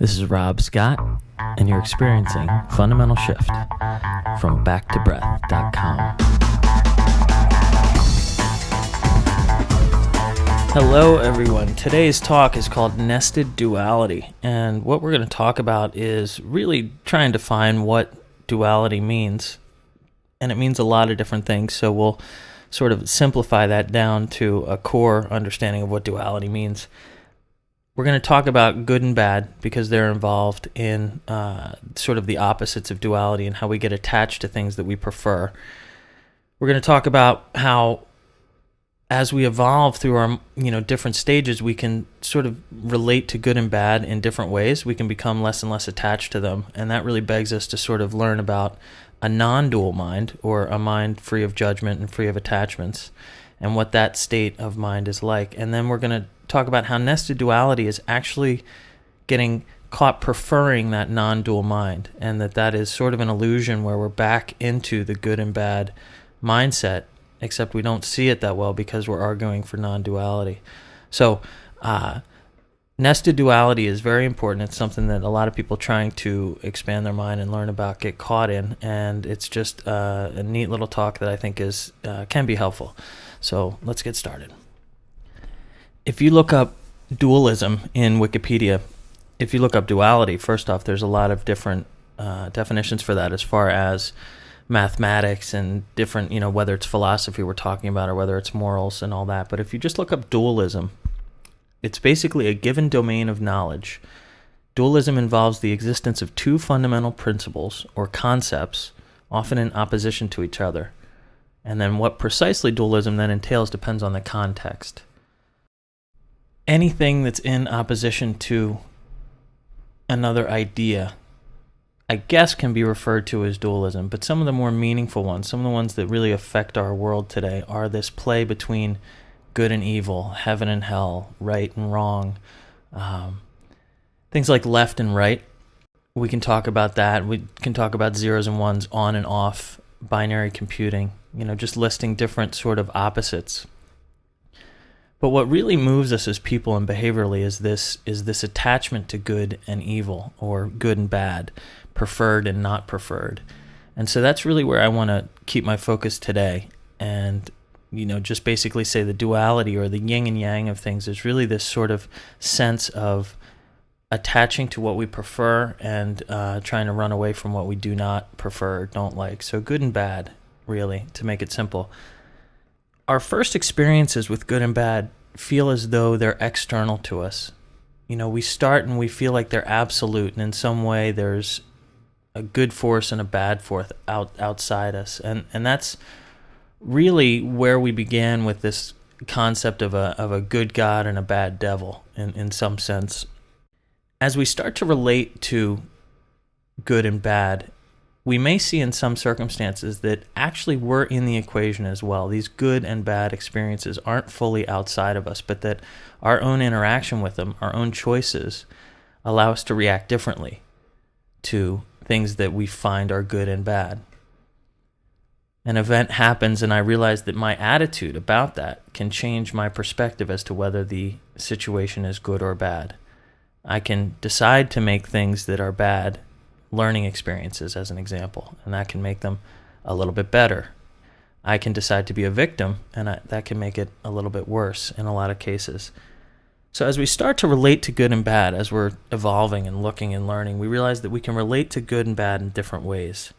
This is Rob Scott, and you're experiencing Fundamental Shift from backtobreath.com. Hello, everyone. Today's talk is called Nested Duality, and what we're going to talk about is really trying to find what duality means. And it means a lot of different things, so we'll sort of simplify that down to a core understanding of what duality means. We're going to talk about good and bad because they're involved in uh, sort of the opposites of duality and how we get attached to things that we prefer. We're going to talk about how, as we evolve through our you know different stages, we can sort of relate to good and bad in different ways. We can become less and less attached to them, and that really begs us to sort of learn about a non-dual mind or a mind free of judgment and free of attachments, and what that state of mind is like. And then we're going to talk about how nested duality is actually getting caught preferring that non-dual mind and that that is sort of an illusion where we're back into the good and bad mindset except we don't see it that well because we're arguing for non-duality. So uh, nested duality is very important. It's something that a lot of people trying to expand their mind and learn about get caught in and it's just uh, a neat little talk that i think is uh, can be helpful. So let's get started if you look up dualism in Wikipedia, if you look up duality, first off, there's a lot of different uh, definitions for that as far as mathematics and different, you know, whether it's philosophy we're talking about or whether it's morals and all that. But if you just look up dualism, it's basically a given domain of knowledge. Dualism involves the existence of two fundamental principles or concepts, often in opposition to each other. And then what precisely dualism then entails depends on the context anything that's in opposition to another idea, I guess, can be referred to as dualism. But some of the more meaningful ones, some of the ones that really affect our world today, are this play between good and evil, heaven and hell, right and wrong. Um, things like left and right. We can talk about that. We can talk about zeros and ones, on and off, binary computing, you know, just listing different sort of opposites but what really moves us as people and behaviorally is this is this attachment to good and evil or good and bad, preferred and not preferred. And so that's really where I want to keep my focus today and you know just basically say the duality or the yin and yang of things is really this sort of sense of attaching to what we prefer and uh, trying to run away from what we do not prefer, don't like. So good and bad, really, to make it simple our first experiences with good and bad feel as though they're external to us. You know, we start and we feel like they're absolute, and in some way there's a good force and a bad force out outside us, and and that's really where we began with this concept of a of a good God and a bad devil, in in some sense. As we start to relate to good and bad, we may see in some circumstances that actually we're in the equation as well. These good and bad experiences aren't fully outside of us, but that our own interaction with them, our own choices, allow us to react differently to things that we find are good and bad. An event happens, and I realize that my attitude about that can change my perspective as to whether the situation is good or bad. I can decide to make things that are bad learning experiences as an example, and that can make them a little bit better. I can decide to be a victim, and I, that can make it a little bit worse in a lot of cases. So, as we start to relate to good and bad, as we're evolving and looking and learning, we realize that we can relate to good and bad in different ways.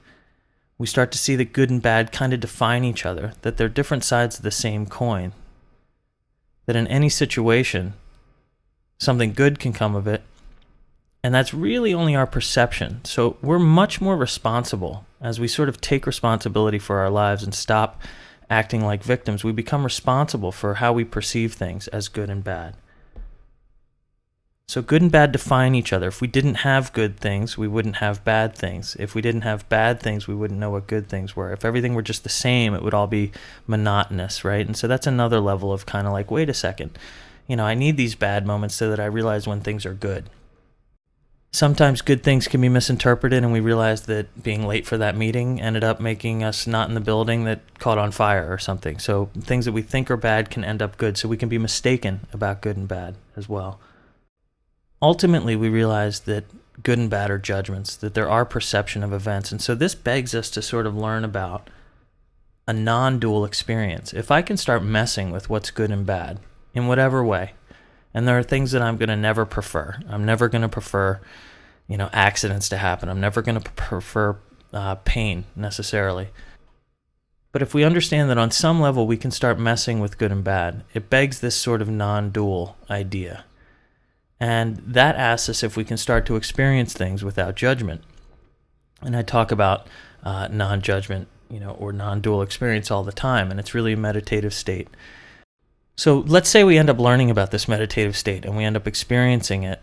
We start to see that good and bad kind of define each other, that they're different sides of the same coin. That in any situation, something good can come of it, and that's really only our perception. So we're much more responsible as we sort of take responsibility for our lives and stop acting like victims. We become responsible for how we perceive things as good and bad. So good and bad define each other. If we didn't have good things, we wouldn't have bad things. If we didn't have bad things, we wouldn't know what good things were. If everything were just the same, it would all be monotonous, right? And so that's another level of kind of like, wait a second. You know, I need these bad moments so that I realize when things are good sometimes good things can be misinterpreted and we realized that being late for that meeting ended up making us not in the building that caught on fire or something so things that we think are bad can end up good so we can be mistaken about good and bad as well ultimately we realize that good and bad are judgments, that there are perception of events. And so this begs us to sort of learn about a non dual experience. If I can start messing with what's good and bad in whatever way, and there are things that I'm going to never prefer. I'm never going to prefer, you know, accidents to happen. I'm never going to prefer uh, pain necessarily. But if we understand that on some level we can start messing with good and bad, it begs this sort of non dual idea. And that asks us if we can start to experience things without judgment. And I talk about uh, non judgment, you know, or non dual experience all the time, and it's really a meditative state. So let's say we end up learning about this meditative state and we end up experiencing it,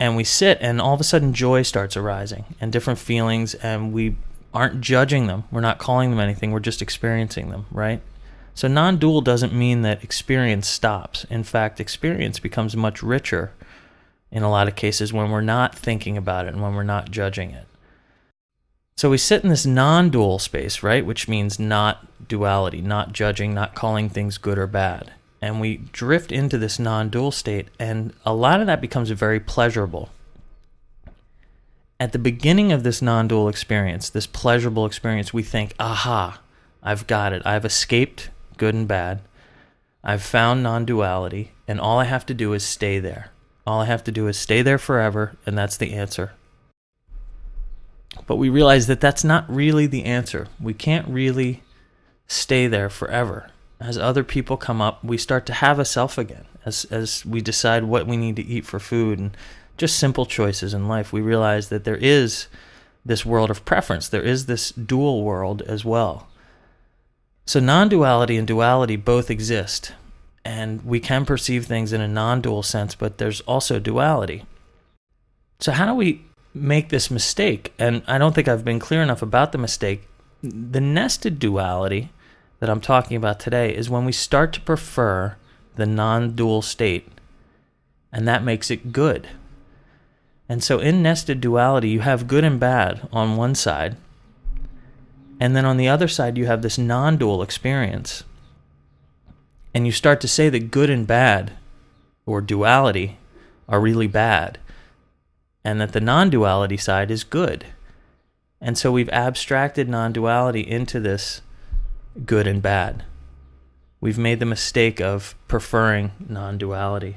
and we sit, and all of a sudden joy starts arising and different feelings, and we aren't judging them. We're not calling them anything. We're just experiencing them, right? So non dual doesn't mean that experience stops. In fact, experience becomes much richer in a lot of cases when we're not thinking about it and when we're not judging it. So we sit in this non dual space, right? Which means not duality, not judging, not calling things good or bad. And we drift into this non dual state, and a lot of that becomes very pleasurable at the beginning of this non dual experience, this pleasurable experience, we think, aha, I've got it. I've escaped good and bad. I've found non duality, and all I have to do is stay there. All I have to do is stay there forever, and that's the answer. But we realize that that's not really the answer. We can't really stay there forever. As other people come up, we start to have a self again. As, as we decide what we need to eat for food and just simple choices in life, we realize that there is this world of preference. There is this dual world as well. So, non duality and duality both exist. And we can perceive things in a non dual sense, but there's also duality. So, how do we make this mistake? And I don't think I've been clear enough about the mistake. The nested duality that I'm talking about today is when we start to prefer the non dual state, and that makes it good. And so in nested duality, you have good and bad on one side. And then on the other side, you have this non dual experience. And you start to say that good and bad, or duality, are really bad. And that the non duality side is good. And so we've abstracted non duality into this good and bad. We've made the mistake of preferring non duality.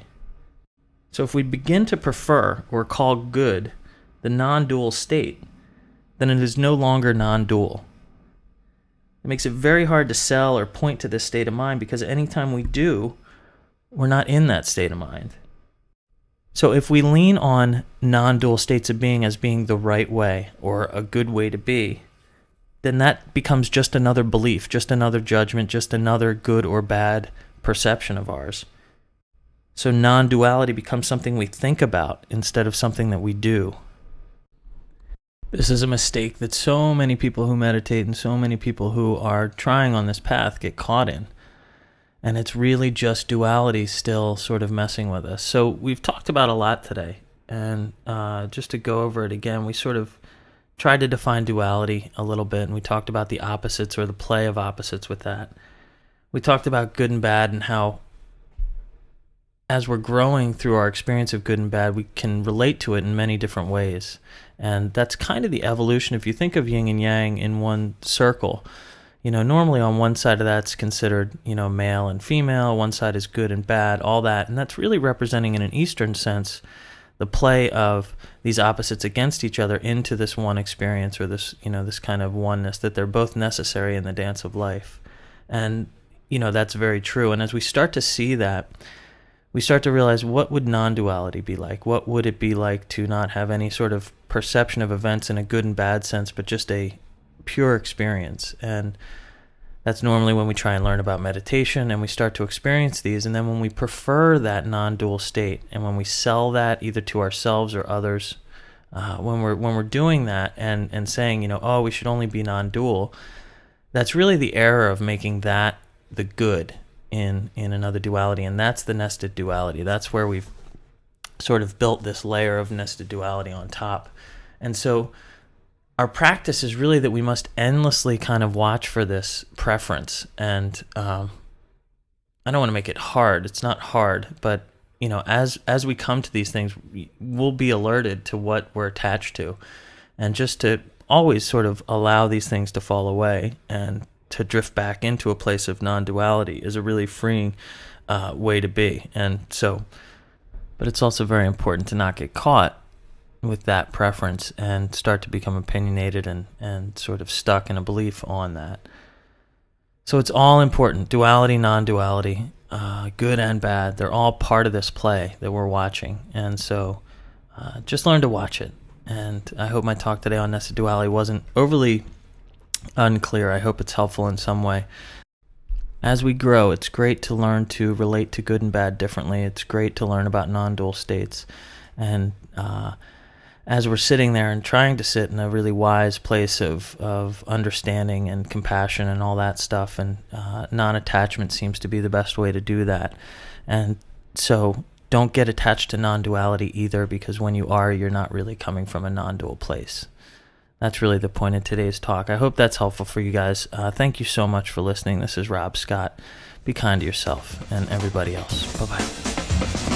So if we begin to prefer or call good the non dual state, then it is no longer non dual. It makes it very hard to sell or point to this state of mind because anytime we do, we're not in that state of mind. So if we lean on non dual states of being as being the right way or a good way to be, then that becomes just another belief, just another judgment, just another good or bad perception of ours. So non duality becomes something we think about instead of something that we do. This is a mistake that so many people who meditate and so many people who are trying on this path get caught in. And it's really just duality still sort of messing with us. So we've talked about a lot today. And uh, just to go over it again, we sort of tried to define duality a little bit and we talked about the opposites or the play of opposites with that. We talked about good and bad and how as we're growing through our experience of good and bad, we can relate to it in many different ways. And that's kind of the evolution. If you think of yin and yang in one circle, you know, normally on one side of that's considered, you know, male and female, one side is good and bad, all that. And that's really representing in an Eastern sense the play of these opposites against each other into this one experience or this, you know, this kind of oneness that they're both necessary in the dance of life. And, you know, that's very true. And as we start to see that, we start to realize what would non-duality be like? What would it be like to not have any sort of perception of events in a good and bad sense, but just a pure experience? And that's normally when we try and learn about meditation and we start to experience these. And then when we prefer that non-dual state, and when we sell that either to ourselves or others, uh, when we're when we're doing that and and saying, you know, oh, we should only be non-dual, that's really the error of making that the good in in another duality, and that's the nested duality. That's where we've sort of built this layer of nested duality on top. And so our practice is really that we must endlessly kind of watch for this preference. And um, I don't want to make it hard. It's not hard, but you know, as as we come to these things, we'll be alerted to what we're attached to, and just to always sort of allow these things to fall away and to drift back into a place of non-duality is a really freeing uh, way to be. And so, but it's also very important to not get caught with that preference and start to become opinionated and, and sort of stuck in a belief on that. So it's all important duality, non duality, uh, good and bad. They're all part of this play that we're watching. And so uh, just learn to watch it. And I hope my talk today on Nested Duality wasn't overly unclear. I hope it's helpful in some way. As we grow, it's great to learn to relate to good and bad differently. It's great to learn about non dual states. And uh, as we're sitting there and trying to sit in a really wise place of, of understanding and compassion and all that stuff, and uh, non attachment seems to be the best way to do that. And so don't get attached to non duality either, because when you are, you're not really coming from a non dual place. That's really the point of today's talk. I hope that's helpful for you guys. Uh, thank you so much for listening. This is Rob Scott. Be kind to yourself and everybody else. Bye bye.